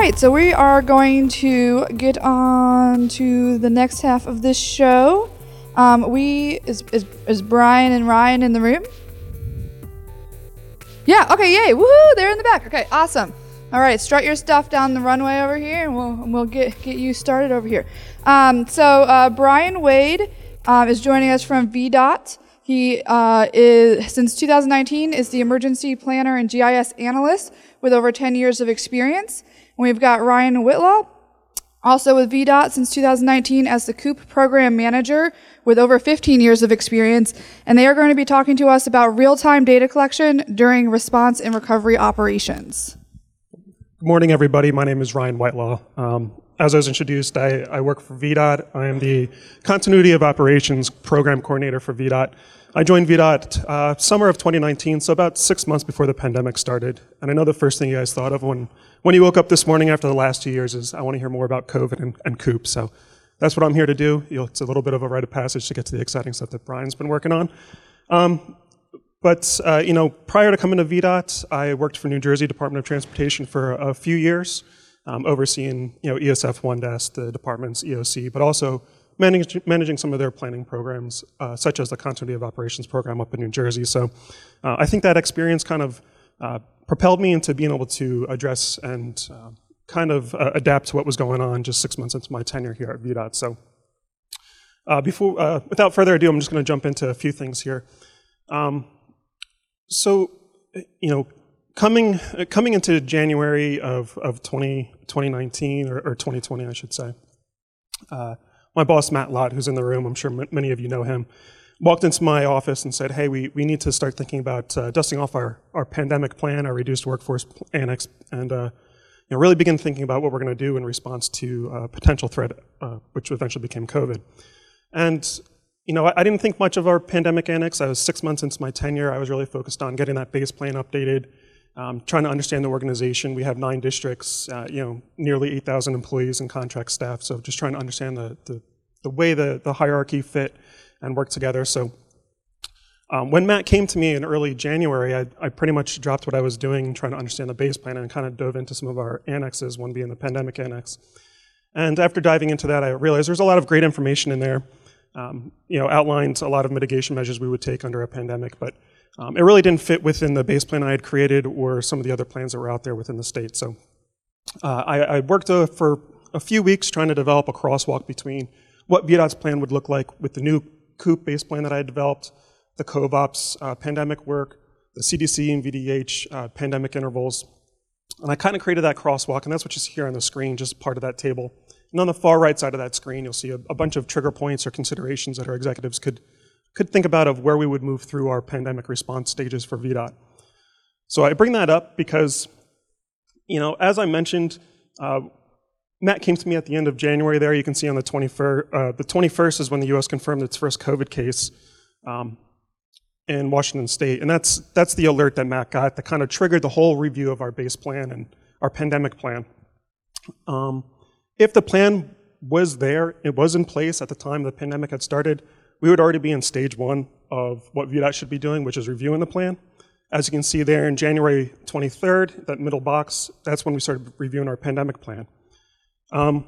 Right, so we are going to get on to the next half of this show. Um, we is, is is Bryan and Ryan in the room? Yeah. Okay. Yay. Woohoo! They're in the back. Okay. Awesome. All right. Strut your stuff down the runway over here, and we'll and we'll get get you started over here. Um, so uh, Bryan Wade um, is joining us from VDOT. He uh, is since 2019 is the emergency planner and GIS analyst with over 10 years of experience. We've got Ryan Whytlaw, also with VDOT since 2019 as the COOP program manager with over 15 years of experience. And they are going to be talking to us about real-time data collection during response and recovery operations. Good morning, everybody. My name is Ryan Whytlaw. Um, as I was introduced, I, I, work for VDOT. I am the Continuity of Operations Program Coordinator for VDOT. I joined VDOT uh, summer of 2019, so about six months before the pandemic started. And I know the first thing you guys thought of when, when you woke up this morning after the last two years is, I want to hear more about COVID and, and COOP. So that's what I'm here to do. You know, it's a little bit of a rite of passage to get to the exciting stuff that Bryan's been working on. Um, but, uh, you know, prior to coming to VDOT, I worked for New Jersey Department of Transportation for a few years, um, overseeing, you know, ESF 1DES, the department's EOC, but also manage, managing some of their planning programs, uh, such as the Continuity of Operations program up in New Jersey. So uh, I think that experience kind of uh, propelled me into being able to address and uh, kind of uh, adapt to what was going on just six months into my tenure here at VDOT. So before, without further ado, I'm just going to jump into a few things here. Um, so, you know, coming coming into January of, of 20, 2019 or, or 2020, I should say, uh, my boss, Matt Lott, who's in the room, I'm sure m- many of you know him, walked into my office and said, hey, we, we need to start thinking about uh, dusting off our, our pandemic plan, our reduced workforce annex, and uh, you know, really begin thinking about what we're going to do in response to a potential threat, uh, which eventually became COVID. And you know, I, I didn't think much of our pandemic annex. I was six months into my tenure. I was really focused on getting that base plan updated, um, trying to understand the organization. We have nine districts, uh, you know, nearly 8,000 employees and contract staff. So just trying to understand the, the, the way the, the hierarchy fit and work together. So um, when Matt came to me in early January, I, I, pretty much dropped what I was doing, trying to understand the base plan, and kind of dove into some of our annexes, one being the pandemic annex. And after diving into that, I realized there's a lot of great information in there. Um, you know, outlined a lot of mitigation measures we would take under a pandemic, but um, it really didn't fit within the base plan I had created or some of the other plans that were out there within the state. So uh, I, I, worked uh, for a few weeks trying to develop a crosswalk between what VDOT's plan would look like with the new COOP base plan that I developed, the COVOPS uh, pandemic work, the CDC and VDH uh, pandemic intervals. And I kind of created that crosswalk, and that's what you see here on the screen, just part of that table. And on the far right side of that screen, you'll see a, a bunch of trigger points or considerations that our executives could, could think about of where we would move through our pandemic response stages for VDOT. So I bring that up because, you know, as I mentioned, uh, Matt came to me at the end of January there. You can see on the 21st, uh, the 21st is when the US confirmed its first COVID case um, in Washington state. And that's, that's the alert that Matt got that kind of triggered the whole review of our base plan and our pandemic plan. Um, if the plan was there, it was in place at the time the pandemic had started, we would already be in stage one of what VDOT should be doing, which is reviewing the plan. As you can see there in January 23rd, that middle box, that's when we started reviewing our pandemic plan. Um,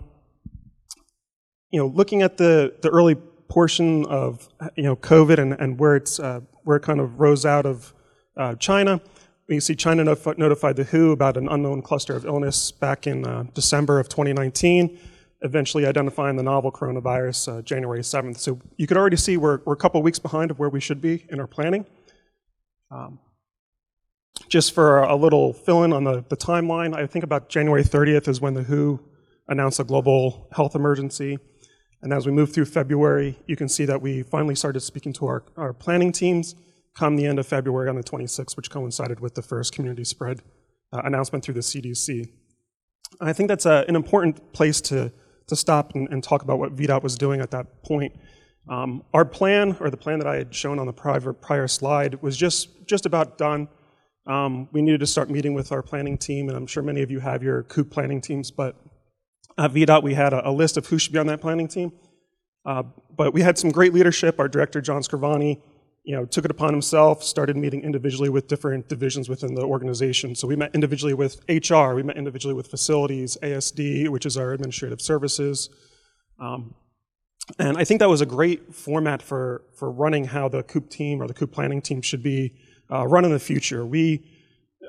you know, looking at the, the early portion of you know COVID and, and where it's uh, where it kind of rose out of uh, China, you see China notif- notified the WHO about an unknown cluster of illness back in uh, December of 2019, eventually identifying the novel coronavirus uh, January 7th. So you could already see we're, we're a couple weeks behind of where we should be in our planning. Um, just for a little fill in on the, the timeline, I think about January 30th is when the WHO announced a global health emergency. And as we move through February, you can see that we finally started speaking to our, our planning teams come the end of February on the 26th, which coincided with the first community spread uh, announcement through the CDC. I think that's a, an important place to, to stop and, and, talk about what VDOT was doing at that point. Um, our plan, or the plan that I had shown on the prior, prior slide, was just, just about done. Um, we needed to start meeting with our planning team, and I'm sure many of you have your COOP planning teams, but at VDOT, we had a, a, list of who should be on that planning team. Uh, but we had some great leadership. Our director, John Scrivani, you know, took it upon himself, started meeting individually with different divisions within the organization. So we met individually with HR, we met individually with facilities, ASD, which is our administrative services. Um, and I think that was a great format for, for running how the COOP team or the COOP planning team should be uh, run in the future. We,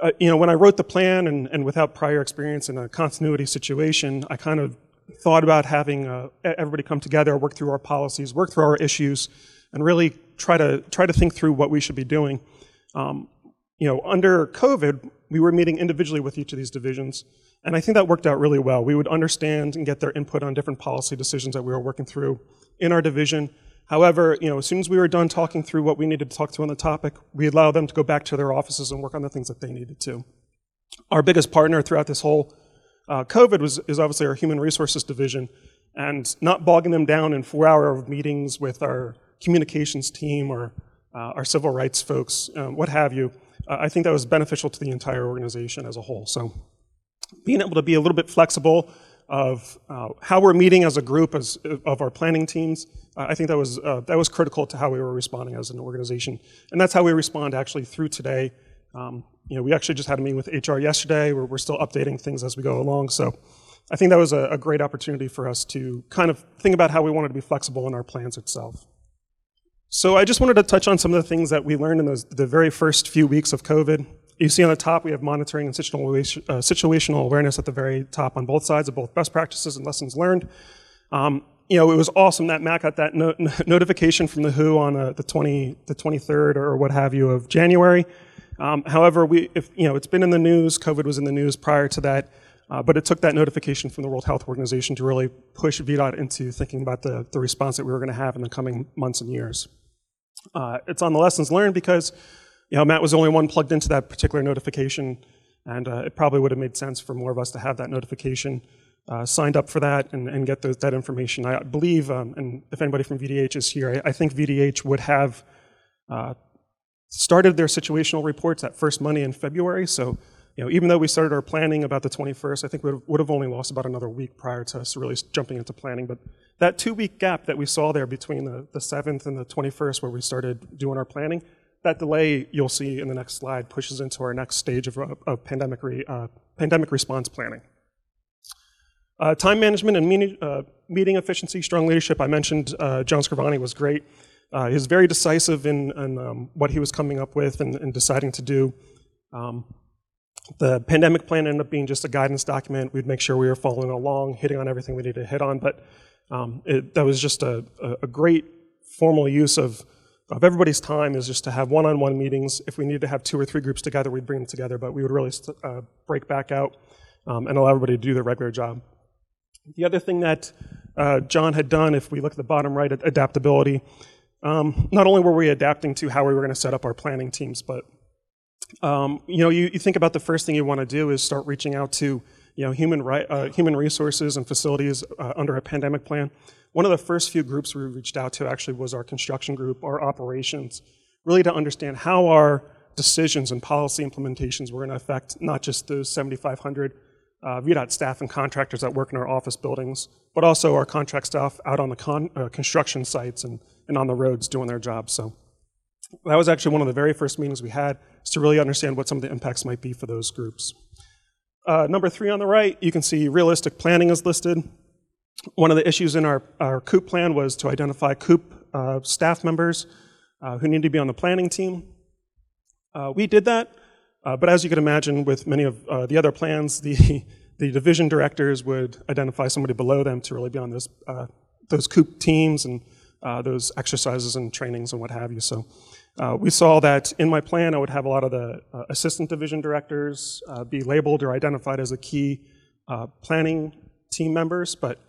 uh, you know, when I wrote the plan and, and without prior experience in a continuity situation, I kind of thought about having uh, everybody come together, work through our policies, work through our issues, and really try to try to think through what we should be doing. Um, you know, under COVID, we were meeting individually with each of these divisions, and I think that worked out really well. We would understand and get their input on different policy decisions that we were working through in our division. However, you know, as soon as we were done talking through what we needed to talk to on the topic, we allowed them to go back to their offices and work on the things that they needed to. Our biggest partner throughout this whole uh, COVID was, is obviously our human resources division, and not bogging them down in four hour meetings with our communications team or uh, our civil rights folks, um, what have you, uh, I think that was beneficial to the entire organization as a whole. So being able to be a little bit flexible of uh, how we're meeting as a group as, of our planning teams, uh, I think that was, uh, that was critical to how we were responding as an organization. And that's how we respond actually through today. Um, you know, we actually just had a meeting with HR yesterday. We're, we're still updating things as we go along. So I think that was a, a great opportunity for us to kind of think about how we wanted to be flexible in our plans itself. So I just wanted to touch on some of the things that we learned in those, the very first few weeks of COVID. You see on the top, we have monitoring and situational, uh, situational awareness at the very top on both sides of both best practices and lessons learned. Um, you know, it was awesome that Matt got that no notification from the WHO on uh, the 20, the 23rd or what have you of January. Um, however, we, if, you know, it's been in the news. COVID was in the news prior to that. Uh, but it took that notification from the World Health Organization to really push VDOT into thinking about the, the response that we were going to have in the coming months and years. Uh, it's on the lessons learned because you know, Matt was the only one plugged into that particular notification, and uh, it probably would have made sense for more of us to have that notification uh, signed up for that and, and get those, that information. I believe, um, and if anybody from VDH is here, I, I think VDH would have uh, started their situational reports that first Monday in February. So, you know, even though we started our planning about the 21st, I think we would have only lost about another week prior to us really jumping into planning. But that two week gap that we saw there between the, the 7th and the 21st, where we started doing our planning, that delay you'll see in the next slide pushes into our next stage of, of pandemic, re, uh, pandemic response planning. Uh, time management and meeting, uh, meeting, efficiency, strong leadership. I mentioned uh, John Scrivani was great. Uh, he was very decisive in, in um, what he was coming up with and, and deciding to do. Um, the pandemic plan ended up being just a guidance document. We'd make sure we were following along, hitting on everything we needed to hit on, but um, it, that was just a, a, great formal use of, of everybody's time is just to have one-on-one meetings. If we needed to have two or three groups together, we'd bring them together, but we would really uh, break back out um, and allow everybody to do their regular job. The other thing that uh, John had done, if we look at the bottom right, adaptability, um, not only were we adapting to how we were going to set up our planning teams, but um, you know, you, you, think about the first thing you want to do is start reaching out to you know, human, uh, human resources and facilities uh, under a pandemic plan. One of the first few groups we reached out to actually was our construction group, our operations, really to understand how our decisions and policy implementations were going to affect not just those 7,500 uh, VDOT staff and contractors that work in our office buildings, but also our contract staff out on the con uh, construction sites and, and on the roads doing their jobs. So that was actually one of the very first meetings we had, is to really understand what some of the impacts might be for those groups. Uh, number three on the right, you can see realistic planning is listed. One of the issues in our, our COOP plan was to identify COOP uh, staff members uh, who need to be on the planning team. Uh, we did that, uh, but as you can imagine with many of uh, the other plans, the, the division directors would identify somebody below them to really be on those, those COOP teams and those exercises and trainings and what have you. So uh, we saw that in my plan, I would have a lot of the uh, assistant division directors uh, be labeled or identified as the key uh, planning team members, but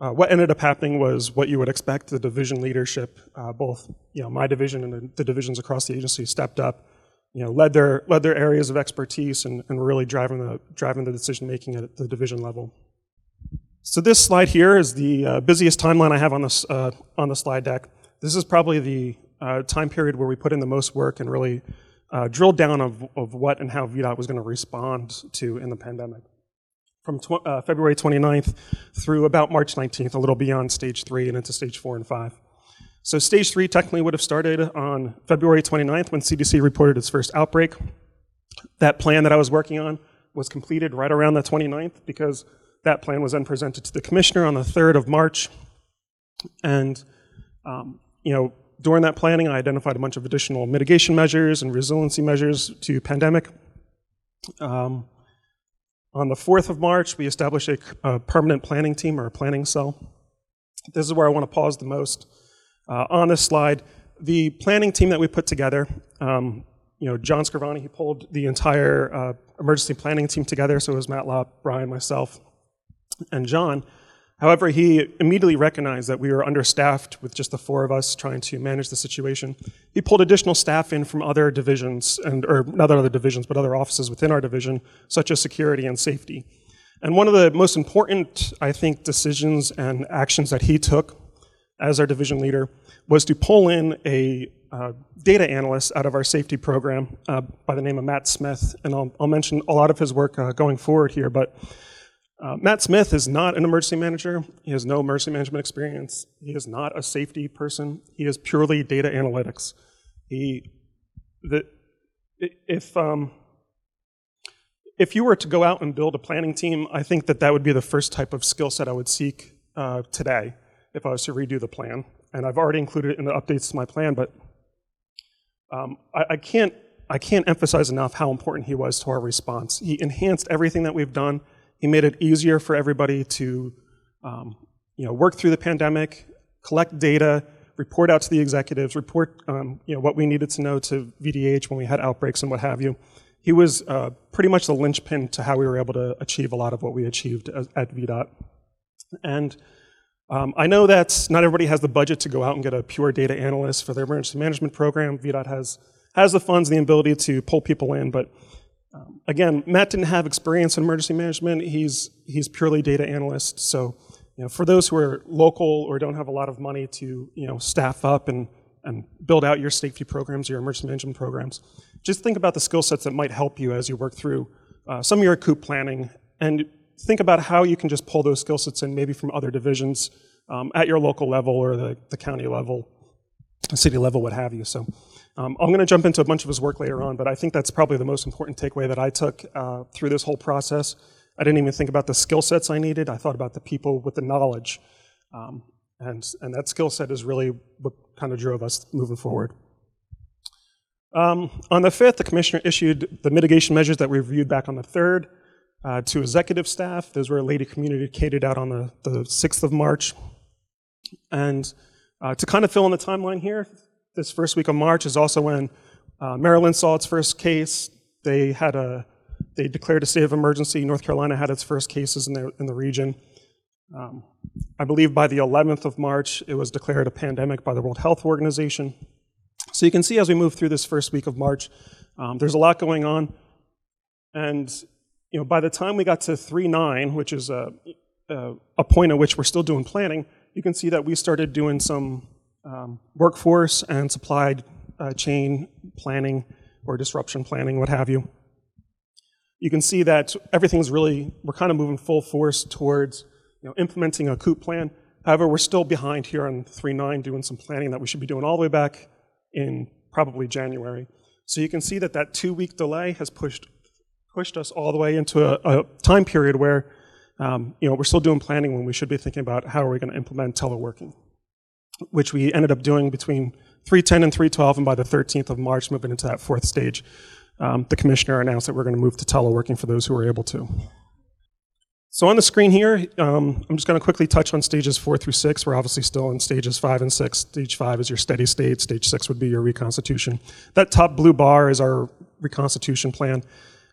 uh, what ended up happening was what you would expect. The division leadership, uh, both you know my division and the, divisions across the agency, stepped up, you know, led their led their areas of expertise and, and really driving the driving the decision making at the division level. So this slide here is the busiest timeline I have on this on the slide deck. This is probably the uh, time period where we put in the most work and really uh, drilled down of, of what and how VDOT was going to respond to in the pandemic. From tw uh, February 29th through about March 19th, a little beyond stage three and into stage four and five. So stage three technically would have started on February 29th when CDC reported its first outbreak. That plan that I was working on was completed right around the 29th because that plan was then presented to the commissioner on the 3rd of March. And, um, you know, during that planning, I identified a bunch of additional mitigation measures and resiliency measures to pandemic. Um, on the 4th of March, we established a, a, permanent planning team or a planning cell. This is where I want to pause the most. Uh, on this slide, the planning team that we put together, um, you know, John Scrivani, he pulled the entire uh, emergency planning team together, so it was Matt Lopp, Bryan, myself, and John. However, he immediately recognized that we were understaffed with just the four of us trying to manage the situation. He pulled additional staff in from other divisions, and or not other divisions, but other offices within our division, such as security and safety. And one of the most important, I think, decisions and actions that he took as our division leader was to pull in a uh, data analyst out of our safety program uh, by the name of Matt Smith. And I'll, I'll mention a lot of his work uh, going forward here, but uh, Matt Smith is not an emergency manager. He has no emergency management experience. He is not a safety person. He is purely data analytics. He, the, if, um, if you were to go out and build a planning team, I think that that would be the first type of skill set I would seek uh, today if I was to redo the plan. And I've already included it in the updates to my plan, but um, I, I, can't, I can't emphasize enough how important he was to our response. He enhanced everything that we've done he made it easier for everybody to um, you know, work through the pandemic, collect data, report out to the executives, report um, you know, what we needed to know to VDH when we had outbreaks and what have you. He was uh, pretty much the linchpin to how we were able to achieve a lot of what we achieved at, VDOT. And um, I know that not everybody has the budget to go out and get a pure data analyst for their emergency management program. VDOT has, has the funds and the ability to pull people in, but um, again, Matt didn't have experience in emergency management. He's, he's purely data analyst. So, you know, for those who are local or don't have a lot of money to, you know, staff up and, and build out your safety programs, your emergency management programs, just think about the skill sets that might help you as you work through uh, some of your COOP planning and think about how you can just pull those skill sets in maybe from other divisions um, at your local level or the, the county level, city level, what have you. So um, I'm going to jump into a bunch of his work later on, but I think that's probably the most important takeaway that I took uh, through this whole process. I didn't even think about the skill sets I needed. I thought about the people with the knowledge. Um, and, and that skill set is really what kind of drove us moving forward. Um, on the 5th, the commissioner issued the mitigation measures that we reviewed back on the 3rd uh, to executive staff. Those were later communicated out on the, the 6th of March. And uh, to kind of fill in the timeline here, this first week of March is also when uh, Maryland saw its first case. They had a they declared a state of emergency. North Carolina had its first cases in the in the region. Um, I believe by the 11th of March, it was declared a pandemic by the World Health Organization. So you can see as we move through this first week of March, um, there's a lot going on. And you know, by the time we got to 3-9, which is a, a, a point at which we're still doing planning, you can see that we started doing some um, workforce and supply uh, chain planning or disruption planning, what have you. You can see that everything's really, we're kind of moving full force towards you know, implementing a COOP plan. However, we're still behind here on 3.9 doing some planning that we should be doing all the way back in probably January. So you can see that that two-week delay has pushed, pushed us all the way into a, a time period where um, you know, we're still doing planning when we should be thinking about how are we going to implement teleworking which we ended up doing between 310 and 312, and by the 13th of March, moving into that fourth stage, um, the commissioner announced that we're going to move to teleworking for those who are able to. So on the screen here, um, I'm just going to quickly touch on stages four through six. We're obviously still in stages five and six. Stage five is your steady state. Stage six would be your reconstitution. That top blue bar is our reconstitution plan.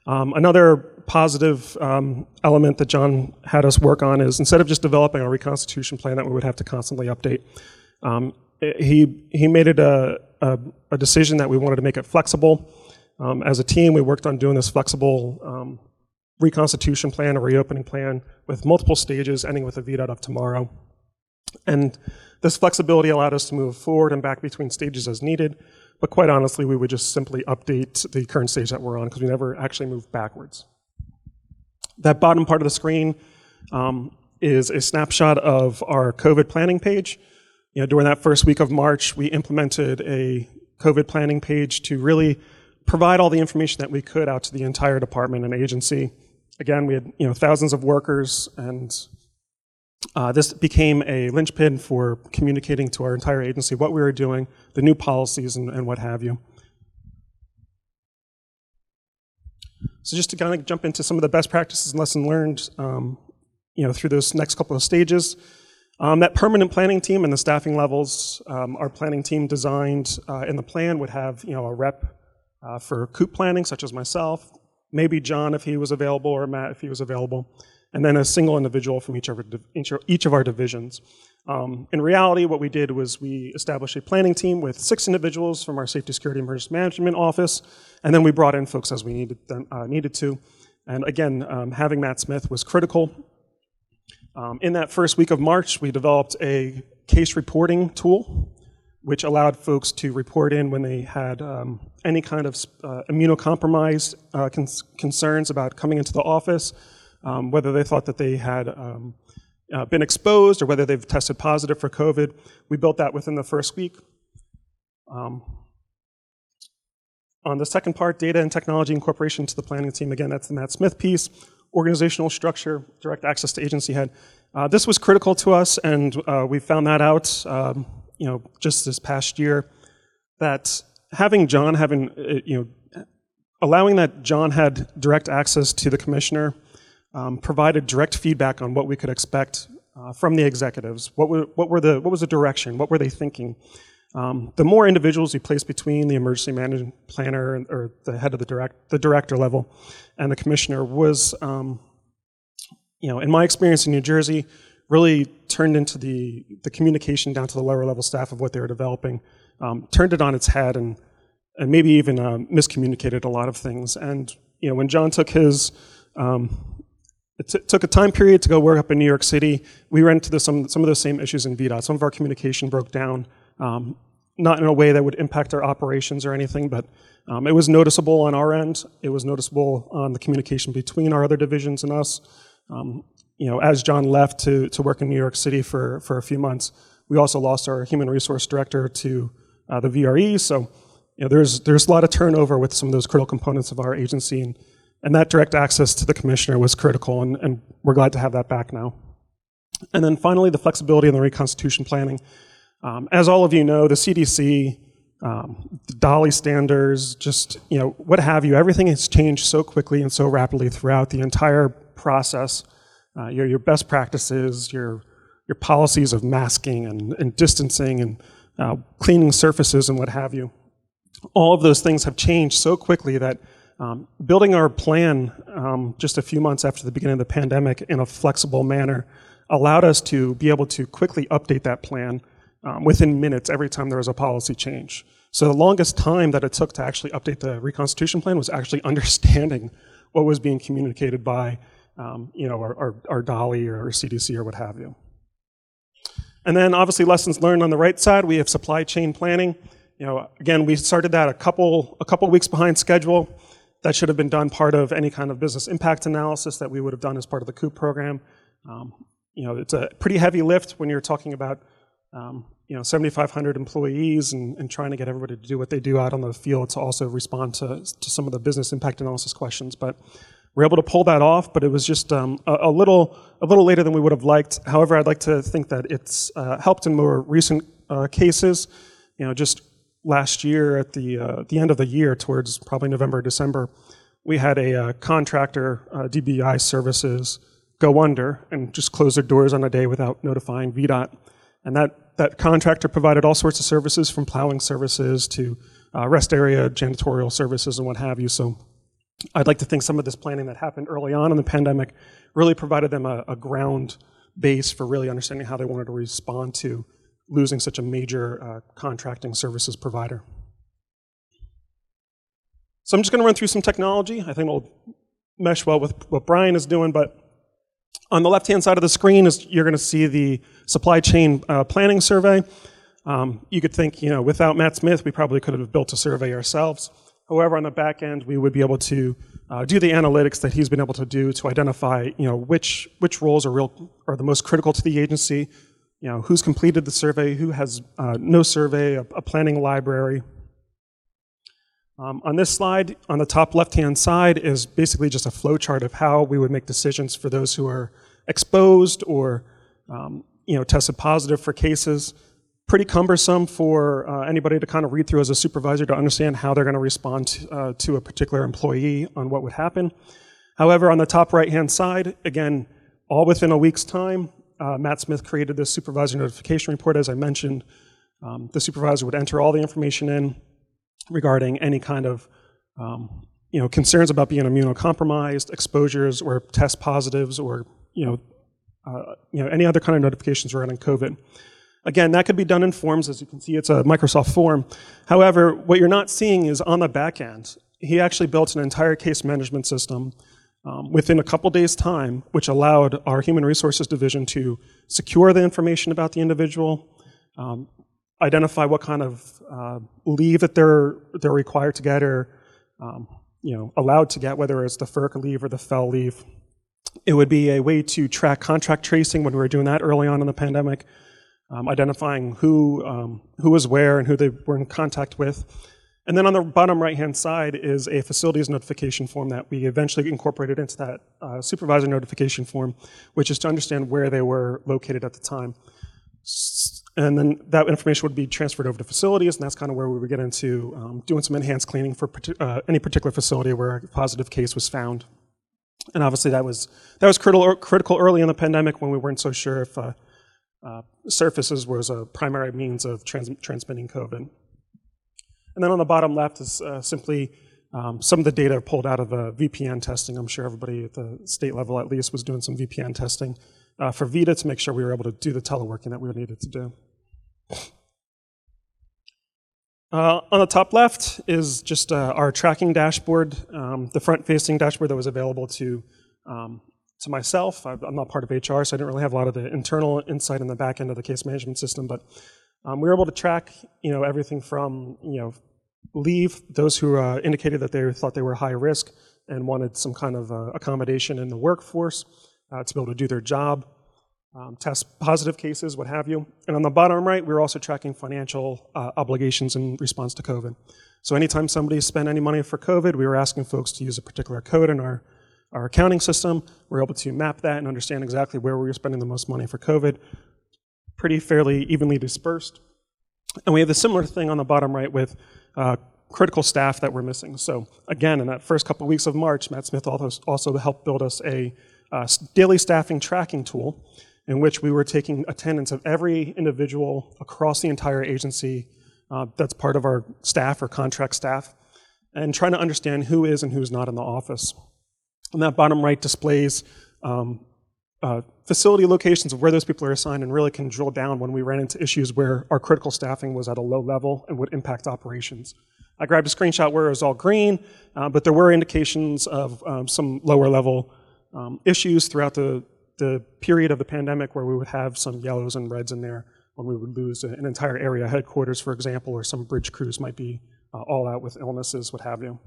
Um, another positive um, element that John had us work on is instead of just developing a reconstitution plan that we would have to constantly update, um, he, he made it a, a, a, decision that we wanted to make it flexible. Um, as a team, we worked on doing this flexible um, reconstitution plan, a reopening plan with multiple stages, ending with a VDOT of tomorrow. And this flexibility allowed us to move forward and back between stages as needed, but quite honestly, we would just simply update the current stage that we're on because we never actually moved backwards. That bottom part of the screen um, is a snapshot of our COVID planning page. You know, during that first week of March, we implemented a COVID planning page to really provide all the information that we could out to the entire department and agency. Again, we had you know thousands of workers, and uh, this became a linchpin for communicating to our entire agency what we were doing, the new policies, and, and what have you. So just to kind of jump into some of the best practices and lesson learned, um, you know, through those next couple of stages. Um, that permanent planning team and the staffing levels, um, our planning team designed uh, in the plan would have, you know, a rep uh, for COOP planning, such as myself, maybe John if he was available, or Matt if he was available, and then a single individual from each of our, each of our divisions. Um, in reality, what we did was we established a planning team with six individuals from our Safety, Security, Emergency Management office, and then we brought in folks as we needed, them, uh, needed to. And again, um, having Matt Smith was critical um, in that first week of March, we developed a case reporting tool, which allowed folks to report in when they had um, any kind of uh, immunocompromised uh, concerns about coming into the office, um, whether they thought that they had um, uh, been exposed or whether they've tested positive for COVID. We built that within the first week. Um, on the second part, data and technology incorporation to the planning team, again, that's the Matt Smith piece organizational structure, direct access to agency head. Uh, this was critical to us, and uh, we found that out, um, you know, just this past year, that having John having, uh, you know, allowing that John had direct access to the commissioner um, provided direct feedback on what we could expect uh, from the executives. What were, what were the, what was the direction? What were they thinking? Um, the more individuals you place between the emergency management planner or the head of the direct, the director level, and the commissioner was, um, you know, in my experience in New Jersey, really turned into the the communication down to the lower level staff of what they were developing, um, turned it on its head, and and maybe even uh, miscommunicated a lot of things. And you know, when John took his um, it t- took a time period to go work up in New York City. We ran into the, some, some of those same issues in VDOT. Some of our communication broke down. Um, not in a way that would impact our operations or anything, but um, it was noticeable on our end. It was noticeable on the communication between our other divisions and us. Um, you know, as John left to, to work in New York City for, for a few months, we also lost our human resource director to uh, the VRE. So, you know, there's, there's a lot of turnover with some of those critical components of our agency, and, and that direct access to the commissioner was critical, and, and we're glad to have that back now. And then finally, the flexibility in the reconstitution planning. Um, as all of you know, the CDC, um, the DOLI standards, just you know what have you, everything has changed so quickly and so rapidly throughout the entire process. Uh, your, your best practices, your your policies of masking and, and distancing and uh, cleaning surfaces and what have you. All of those things have changed so quickly that um, building our plan um, just a few months after the beginning of the pandemic in a flexible manner allowed us to be able to quickly update that plan um, within minutes every time there was a policy change. So the longest time that it took to actually update the reconstitution plan was actually understanding what was being communicated by, um, you know, our, our, our DOLI or CDC or what have you. And then obviously lessons learned on the right side, we have supply chain planning. You know, again, we started that a couple, a couple weeks behind schedule. That should have been done part of any kind of business impact analysis that we would have done as part of the COOP program. Um, you know, it's a pretty heavy lift when you're talking about um, you know 7,500 employees and, and, trying to get everybody to do what they do out on the field to also respond to, to some of the business impact analysis questions. But we're able to pull that off, but it was just um, a, a, little a little later than we would have liked. However, I'd like to think that it's uh, helped in more recent uh, cases. You know, just last year at the uh, the end of the year, towards probably November, December, we had a uh, contractor, uh, DBI Services, go under and just close their doors on a day without notifying VDOT, and that that contractor provided all sorts of services from plowing services to uh, rest area janitorial services and what have you. So I'd like to think some of this planning that happened early on in the pandemic really provided them a, a ground base for really understanding how they wanted to respond to losing such a major uh, contracting services provider. So I'm just going to run through some technology. I think it'll mesh well with what Bryan is doing, but on the left-hand side of the screen is you're going to see the supply chain uh, planning survey. Um, you could think, you know, without Matt Smith, we probably could have built a survey ourselves. However, on the back end, we would be able to uh, do the analytics that he's been able to do to identify, you know, which which roles are real are the most critical to the agency. you know, who's completed the survey, who has uh, no survey, a, a planning library. Um, on this slide, on the top left-hand side is basically just a flowchart of how we would make decisions for those who are exposed or um, you know, tested positive for cases. Pretty cumbersome for uh, anybody to kind of read through as a supervisor to understand how they're going to respond uh, to a particular employee on what would happen. However, on the top right-hand side, again, all within a week's time, uh, Matt Smith created this supervisor notification report, as I mentioned. Um, the supervisor would enter all the information in regarding any kind of um, you know, concerns about being immunocompromised, exposures, or test positives, or you know, uh, you know, any other kind of notifications regarding COVID. Again, that could be done in forms. As you can see, it's a Microsoft form. However, what you're not seeing is on the back end, he actually built an entire case management system um, within a couple days' time, which allowed our Human Resources Division to secure the information about the individual, um, identify what kind of uh, leave that they're, they're required to get or um, you know, allowed to get, whether it's the FERC leave or the FEL leave. It would be a way to track contract tracing when we were doing that early on in the pandemic, um, identifying who, um, who was where and who they were in contact with. And then on the bottom right-hand side is a facilities notification form that we eventually incorporated into that uh, supervisor notification form, which is to understand where they were located at the time. And then that information would be transferred over to facilities, and that's kind of where we would get into um, doing some enhanced cleaning for uh, any particular facility where a positive case was found. And obviously that was, that was critical, critical early in the pandemic when we weren't so sure if uh, uh, surfaces was a primary means of trans transmitting COVID. And then on the bottom left is uh, simply um, some of the data pulled out of the VPN testing. I'm sure everybody at the state level at least was doing some VPN testing uh, for VITA to make sure we were able to do the teleworking that we needed to do. Uh, on the top left is just uh, our tracking dashboard, um, the front-facing dashboard that was available to um, to myself. I'm not part of HR, so I didn't really have a lot of the internal insight in the back end of the case management system, but um, we were able to track, you know, everything from, you know, leave, those who uh, indicated that they thought they were high risk and wanted some kind of uh, accommodation in the workforce uh, to be able to do their job, um, test positive cases, what have you. And on the bottom right, we are also tracking financial uh, obligations in response to COVID. So anytime somebody spent any money for COVID, we were asking folks to use a particular code in our, our accounting system. We we're able to map that and understand exactly where we were spending the most money for COVID pretty fairly evenly dispersed. And we have the similar thing on the bottom right with uh, critical staff that we're missing. So again, in that first couple of weeks of March, Matt Smith also, also helped build us a uh, daily staffing tracking tool in which we were taking attendance of every individual across the entire agency uh, that's part of our staff or contract staff and trying to understand who is and who's not in the office. And that bottom right displays um, uh, facility locations of where those people are assigned and really can drill down when we ran into issues where our critical staffing was at a low level and would impact operations. I grabbed a screenshot where it was all green, uh, but there were indications of um, some lower level um, issues throughout the, the period of the pandemic where we would have some yellows and reds in there when we would lose an entire area headquarters, for example, or some bridge crews might be uh, all out with illnesses, what have you.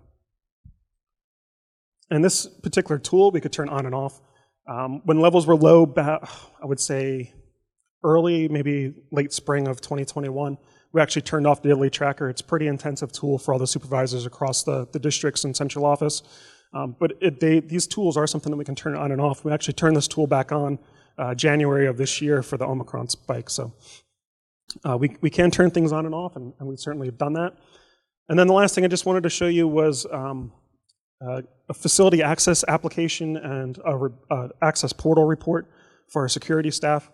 And this particular tool we could turn on and off um, when levels were low, I would say early, maybe late spring of 2021, we actually turned off the daily tracker. It's a pretty intensive tool for all the supervisors across the, the districts and central office. Um, but it, they, these tools are something that we can turn on and off. We actually turned this tool back on uh, January of this year for the Omicron spike. So uh, we, we can turn things on and off, and, and, we certainly have done that. And then the last thing I just wanted to show you was um, uh, a facility access application and a uh, access portal report for our security staff.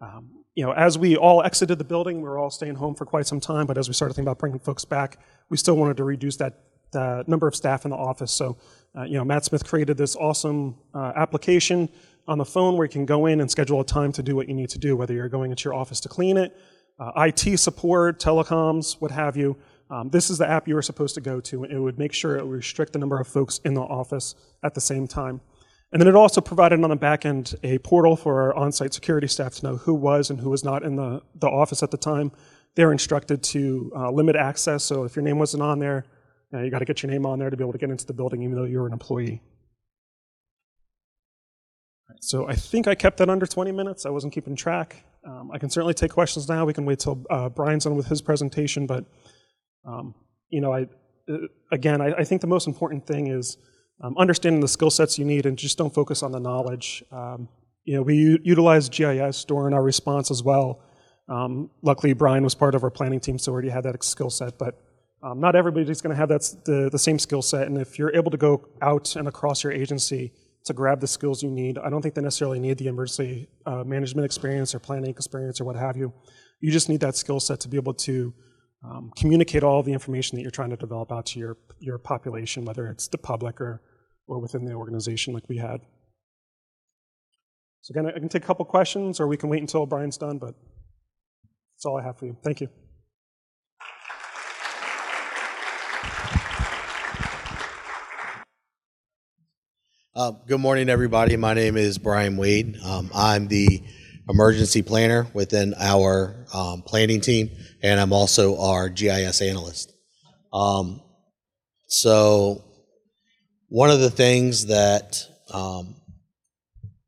Um, you know, as we all exited the building, we were all staying home for quite some time, but as we started thinking about bringing folks back, we still wanted to reduce that uh, number of staff in the office. So, uh, you know, Matt Smith created this awesome uh, application on the phone where you can go in and schedule a time to do what you need to do, whether you're going into your office to clean it, uh, IT support, telecoms, what have you. Um, this is the app you were supposed to go to, and it would make sure it would restrict the number of folks in the office at the same time. And then it also provided on the back end a portal for our on-site security staff to know who was and who was not in the, the office at the time. They're instructed to uh, limit access, so if your name wasn't on there, you, you got to get your name on there to be able to get into the building even though you're an employee. So I think I kept that under 20 minutes. I wasn't keeping track. Um, I can certainly take questions now. We can wait till uh, Bryan's done with his presentation, but um, you know, I uh, again, I, I, think the most important thing is um, understanding the skill sets you need, and just don't focus on the knowledge. Um, you know, we utilize GIS during our response as well. Um, luckily, Bryan was part of our planning team, so already had that skill set, but um, not everybody's going to have that, the, the same skill set, and if you're able to go out and across your agency to grab the skills you need, I don't think they necessarily need the emergency uh, management experience or planning experience or what have you. You just need that skill set to be able to um, communicate all the information that you're trying to develop out to your, your population, whether it's the public or, or within the organization like we had. So again, I can take a couple questions or we can wait until Bryan's done, but that's all I have for you. Thank you. Uh, good morning, everybody. My name is Bryan Wade. Um, I'm the emergency planner within our um, planning team, and I'm also our GIS analyst. Um, so, one of the things that um,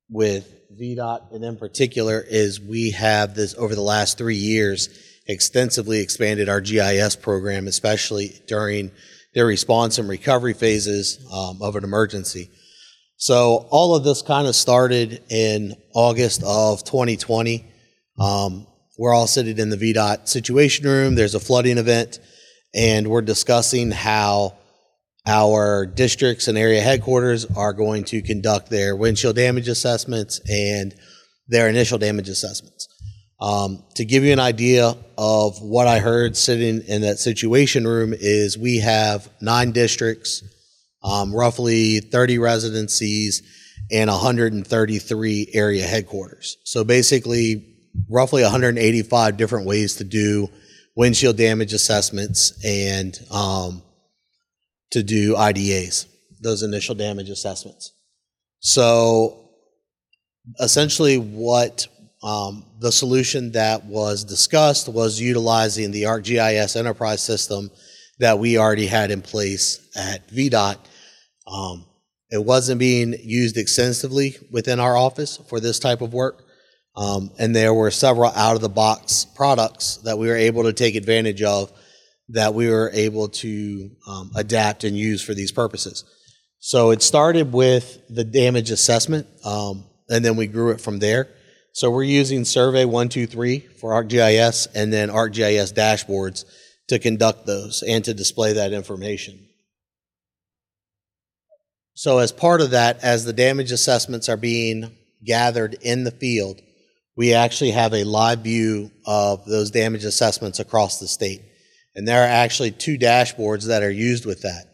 with VDOT and in particular is we have this over the last three years extensively expanded our GIS program, especially during their response and recovery phases um, of an emergency. So all of this kind of started in August of 2020. Um, we're all sitting in the VDOT situation room. There's a flooding event, and we're discussing how our districts and area headquarters are going to conduct their windshield damage assessments and their initial damage assessments. Um, to give you an idea of what I heard sitting in that situation room is we have nine districts um, roughly 30 residencies and 133 area headquarters. So basically, roughly 185 different ways to do windshield damage assessments and um, to do IDAs, those initial damage assessments. So essentially, what um, the solution that was discussed was utilizing the ArcGIS enterprise system that we already had in place at VDOT um, it wasn't being used extensively within our office for this type of work. Um, and there were several out of the box products that we were able to take advantage of that we were able to um, adapt and use for these purposes. So it started with the damage assessment, um, and then we grew it from there. So we're using Survey 123 for ArcGIS and then ArcGIS dashboards to conduct those and to display that information. So, as part of that, as the damage assessments are being gathered in the field, we actually have a live view of those damage assessments across the state. And there are actually two dashboards that are used with that.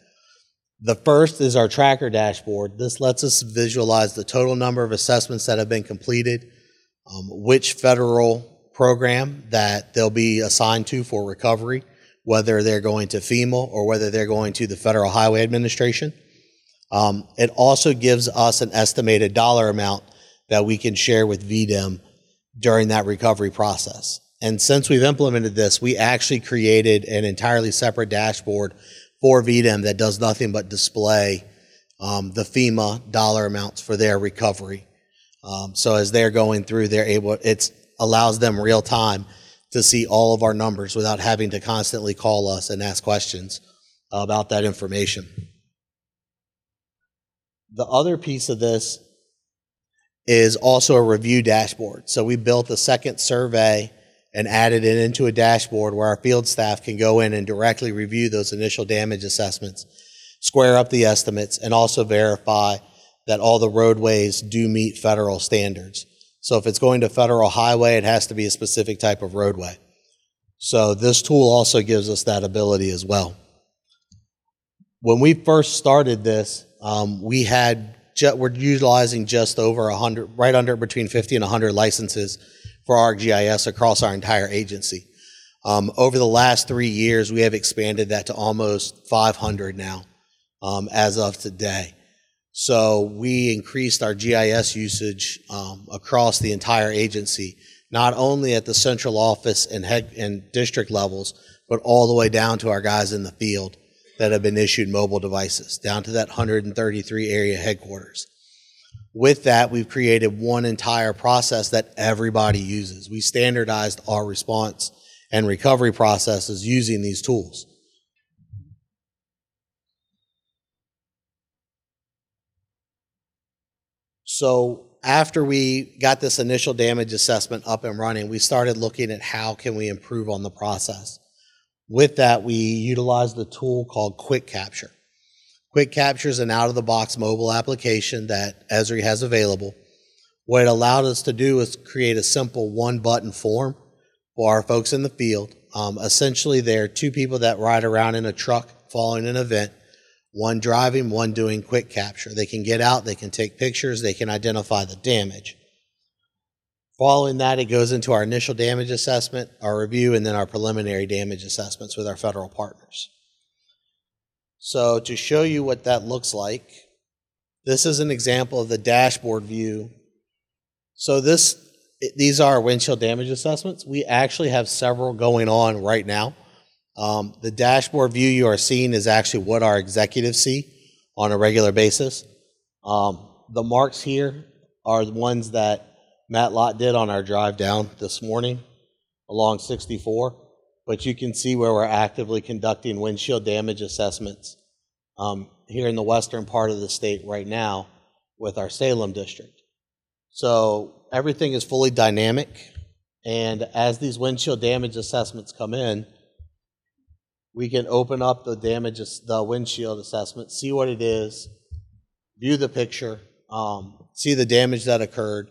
The first is our tracker dashboard. This lets us visualize the total number of assessments that have been completed, um, which federal program that they'll be assigned to for recovery, whether they're going to FEMA or whether they're going to the Federal Highway Administration. Um, it also gives us an estimated dollar amount that we can share with VDEM during that recovery process. And since we've implemented this, we actually created an entirely separate dashboard for VDEM that does nothing but display um, the FEMA dollar amounts for their recovery. Um, so as they're going through, they're able, it allows them real time to see all of our numbers without having to constantly call us and ask questions about that information. The other piece of this is also a review dashboard. So we built a second survey and added it into a dashboard where our field staff can go in and directly review those initial damage assessments, square up the estimates, and also verify that all the roadways do meet federal standards. So if it's going to federal highway, it has to be a specific type of roadway. So this tool also gives us that ability as well. When we first started this, um, we had ju- we're utilizing just over 100, right under between 50 and 100 licenses for ArcGIS across our entire agency. Um, over the last three years, we have expanded that to almost 500 now um, as of today. So we increased our GIS usage um, across the entire agency, not only at the central office and head and district levels, but all the way down to our guys in the field that have been issued mobile devices down to that 133 area headquarters. With that, we've created one entire process that everybody uses. We standardized our response and recovery processes using these tools. So after we got this initial damage assessment up and running, we started looking at how can we improve on the process. With that, we utilized the tool called Quick Capture. Quick Capture is an out-of-the-box mobile application that Esri has available. What it allowed us to do is create a simple one-button form for our folks in the field. Um, essentially, there are two people that ride around in a truck following an event, one driving, one doing quick capture. They can get out, they can take pictures, they can identify the damage. Following that, it goes into our initial damage assessment, our review, and then our preliminary damage assessments with our federal partners. So to show you what that looks like, this is an example of the dashboard view. So this, these are windshield damage assessments. We actually have several going on right now. Um, the dashboard view you are seeing is actually what our executives see on a regular basis. Um, the marks here are the ones that Matt Lott did on our drive down this morning along 64. But you can see where we're actively conducting windshield damage assessments um, here in the western part of the state right now with our Salem district. So everything is fully dynamic. And as these windshield damage assessments come in, we can open up the damage, the windshield assessment, see what it is, view the picture, um, see the damage that occurred,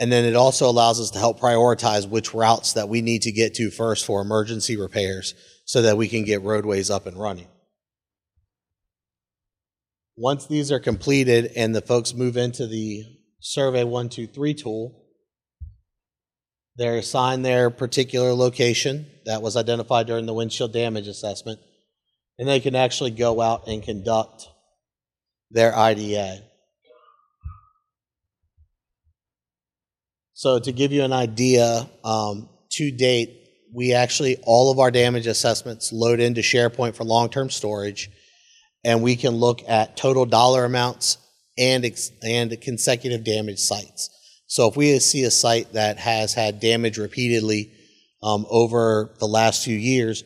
and then it also allows us to help prioritize which routes that we need to get to first for emergency repairs so that we can get roadways up and running. Once these are completed and the folks move into the Survey 123 tool, they're assigned their particular location that was identified during the windshield damage assessment, and they can actually go out and conduct their IDA. So to give you an idea, um, to date, we actually, all of our damage assessments load into SharePoint for long-term storage, and we can look at total dollar amounts and, and consecutive damage sites. So if we see a site that has had damage repeatedly um, over the last few years,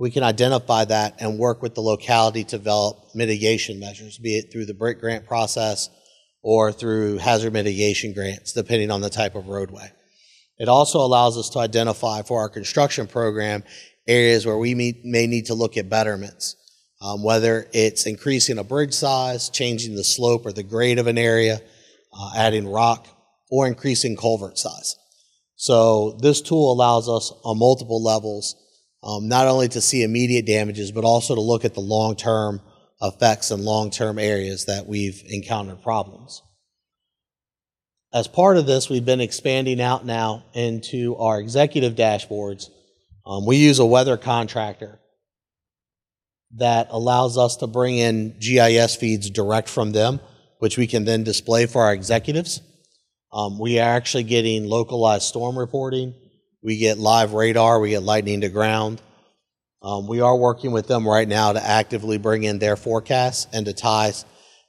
we can identify that and work with the locality to develop mitigation measures, be it through the BRIC grant process or through hazard mitigation grants, depending on the type of roadway. It also allows us to identify for our construction program areas where we may need to look at betterments, um, whether it's increasing a bridge size, changing the slope or the grade of an area, uh, adding rock, or increasing culvert size. So this tool allows us on multiple levels um, not only to see immediate damages, but also to look at the long-term effects in long-term areas that we've encountered problems. As part of this, we've been expanding out now into our executive dashboards. Um, we use a weather contractor that allows us to bring in GIS feeds direct from them, which we can then display for our executives. Um, we are actually getting localized storm reporting. We get live radar. We get lightning to ground. Um, we are working with them right now to actively bring in their forecasts and to tie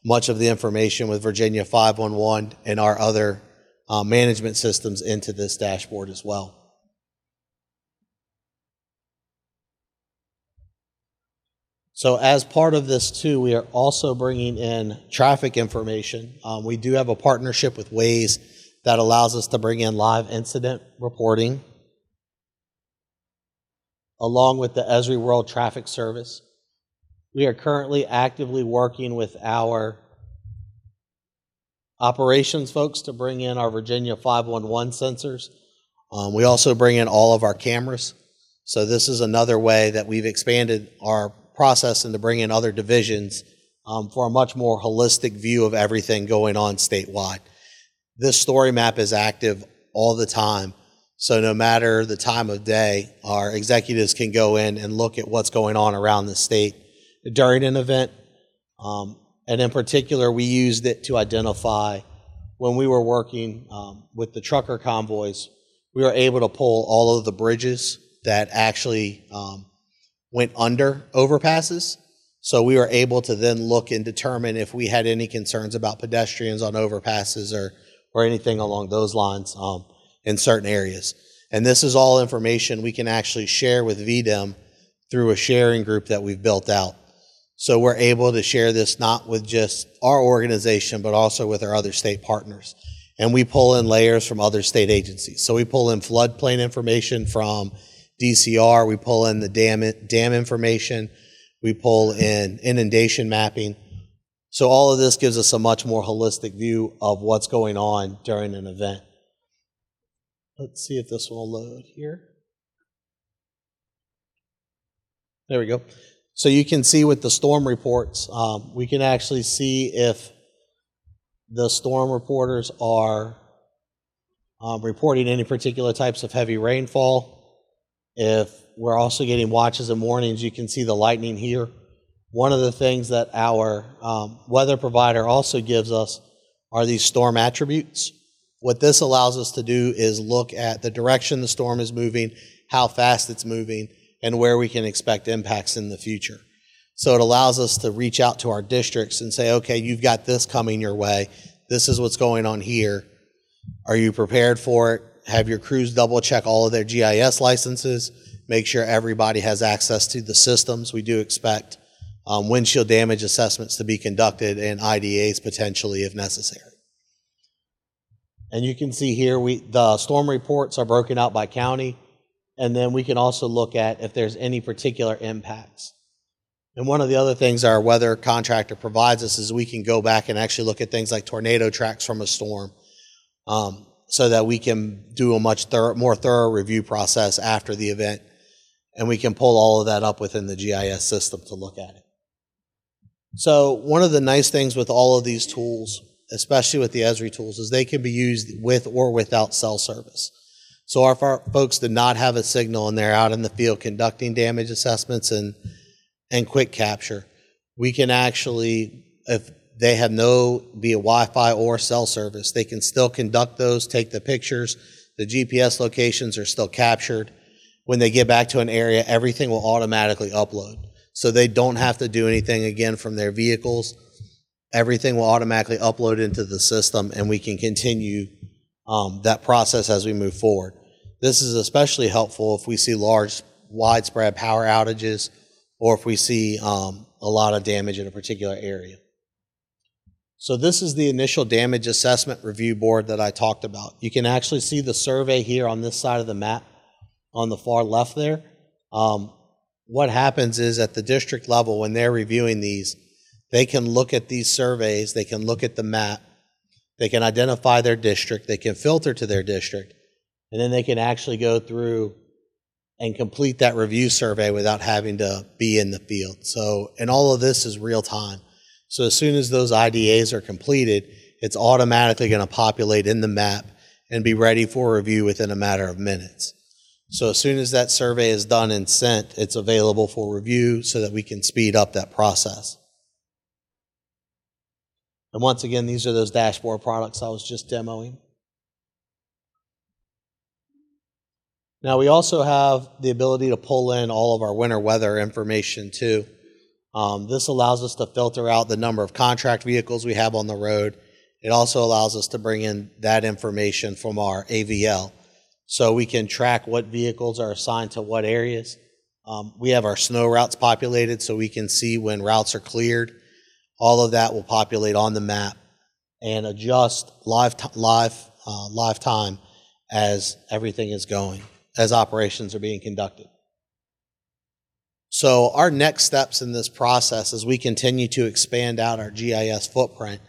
much of the information with Virginia 511 and our other uh, management systems into this dashboard as well. So as part of this too, we are also bringing in traffic information. Um, we do have a partnership with Waze that allows us to bring in live incident reporting along with the Esri World Traffic Service. We are currently actively working with our operations folks to bring in our Virginia 511 sensors. Um, we also bring in all of our cameras. So this is another way that we've expanded our process and to bring in other divisions um, for a much more holistic view of everything going on statewide. This story map is active all the time so no matter the time of day, our executives can go in and look at what's going on around the state during an event. Um, and in particular, we used it to identify when we were working um, with the trucker convoys, we were able to pull all of the bridges that actually um, went under overpasses. So we were able to then look and determine if we had any concerns about pedestrians on overpasses or, or anything along those lines um, in certain areas. And this is all information we can actually share with VDEM through a sharing group that we've built out. So we're able to share this not with just our organization, but also with our other state partners. And we pull in layers from other state agencies. So we pull in floodplain information from DCR, we pull in the dam, dam information, we pull in inundation mapping. So all of this gives us a much more holistic view of what's going on during an event. Let's see if this will load here. There we go. So you can see with the storm reports, um, we can actually see if the storm reporters are um, reporting any particular types of heavy rainfall. If we're also getting watches and warnings, you can see the lightning here. One of the things that our um, weather provider also gives us are these storm attributes. What this allows us to do is look at the direction the storm is moving, how fast it's moving, and where we can expect impacts in the future. So it allows us to reach out to our districts and say, okay, you've got this coming your way. This is what's going on here. Are you prepared for it? Have your crews double check all of their GIS licenses. Make sure everybody has access to the systems. We do expect um, windshield damage assessments to be conducted and IDAs potentially if necessary. And you can see here we the storm reports are broken out by county. And then we can also look at if there's any particular impacts. And one of the other things our weather contractor provides us is we can go back and actually look at things like tornado tracks from a storm um, so that we can do a much thorough, more thorough review process after the event. And we can pull all of that up within the GIS system to look at it. So one of the nice things with all of these tools, especially with the Esri tools, is they can be used with or without cell service. So if our folks did not have a signal and they're out in the field conducting damage assessments and, and quick capture. We can actually, if they have no via Wi-Fi or cell service, they can still conduct those, take the pictures. The GPS locations are still captured. When they get back to an area, everything will automatically upload. So they don't have to do anything again from their vehicles. Everything will automatically upload into the system and we can continue um, that process as we move forward. This is especially helpful if we see large, widespread power outages or if we see um, a lot of damage in a particular area. So this is the initial damage assessment review board that I talked about. You can actually see the survey here on this side of the map on the far left there. Um, what happens is at the district level when they're reviewing these, they can look at these surveys, they can look at the map, they can identify their district, they can filter to their district, and then they can actually go through and complete that review survey without having to be in the field. So, and all of this is real time. So as soon as those IDAs are completed, it's automatically going to populate in the map and be ready for review within a matter of minutes. So as soon as that survey is done and sent, it's available for review so that we can speed up that process. And once again, these are those dashboard products I was just demoing. Now we also have the ability to pull in all of our winter weather information too. Um, this allows us to filter out the number of contract vehicles we have on the road. It also allows us to bring in that information from our AVL. So we can track what vehicles are assigned to what areas. Um, we have our snow routes populated so we can see when routes are cleared all of that will populate on the map and adjust live, t- live, uh, live time as everything is going, as operations are being conducted. So our next steps in this process as we continue to expand out our GIS footprint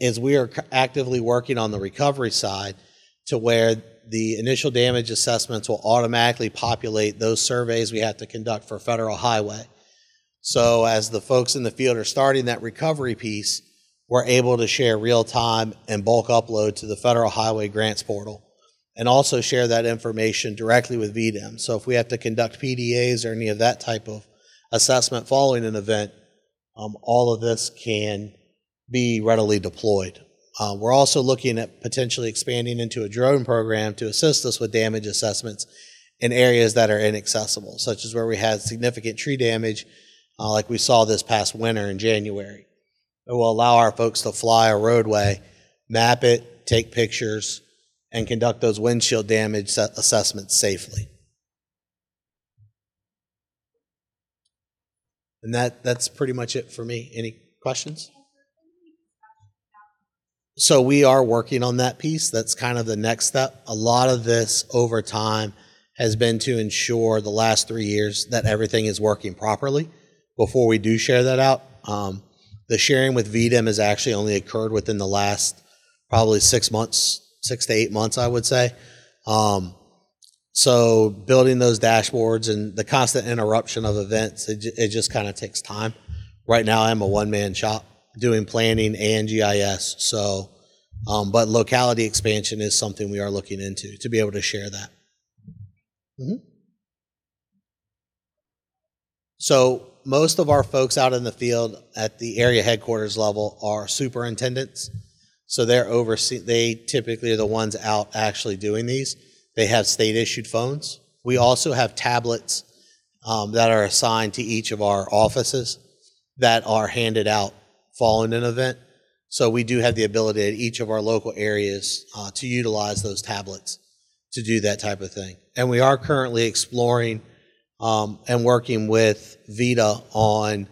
is we are actively working on the recovery side to where the initial damage assessments will automatically populate those surveys we have to conduct for federal highway. So as the folks in the field are starting that recovery piece, we're able to share real time and bulk upload to the Federal Highway Grants Portal and also share that information directly with VDEM. So if we have to conduct PDAs or any of that type of assessment following an event, um, all of this can be readily deployed. Uh, we're also looking at potentially expanding into a drone program to assist us with damage assessments in areas that are inaccessible, such as where we had significant tree damage uh, like we saw this past winter in January. It will allow our folks to fly a roadway, map it, take pictures, and conduct those windshield damage assessments safely. And that, that's pretty much it for me. Any questions? So we are working on that piece. That's kind of the next step. A lot of this over time has been to ensure the last three years that everything is working properly before we do share that out. Um, the sharing with VDEM has actually only occurred within the last probably six months, six to eight months, I would say. Um, so building those dashboards and the constant interruption of events, it, it just kind of takes time. Right now, I'm a one man shop doing planning and GIS. So, um, but locality expansion is something we are looking into to be able to share that. Mhm. So most of our folks out in the field at the area headquarters level are superintendents. So they're oversee, they typically are the ones out actually doing these. They have state issued phones. We also have tablets um, that are assigned to each of our offices that are handed out following an event. So we do have the ability at each of our local areas uh, to utilize those tablets to do that type of thing. And we are currently exploring um, and working with VITA on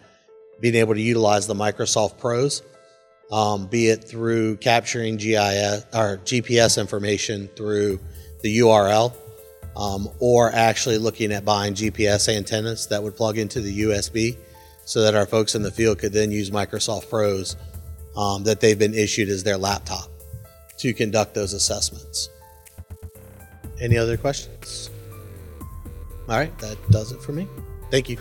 being able to utilize the Microsoft Pros, um, be it through capturing GIS or GPS information through the URL, um, or actually looking at buying GPS antennas that would plug into the USB, so that our folks in the field could then use Microsoft Pros um, that they've been issued as their laptop to conduct those assessments. Any other questions? All right, that does it for me. Thank you.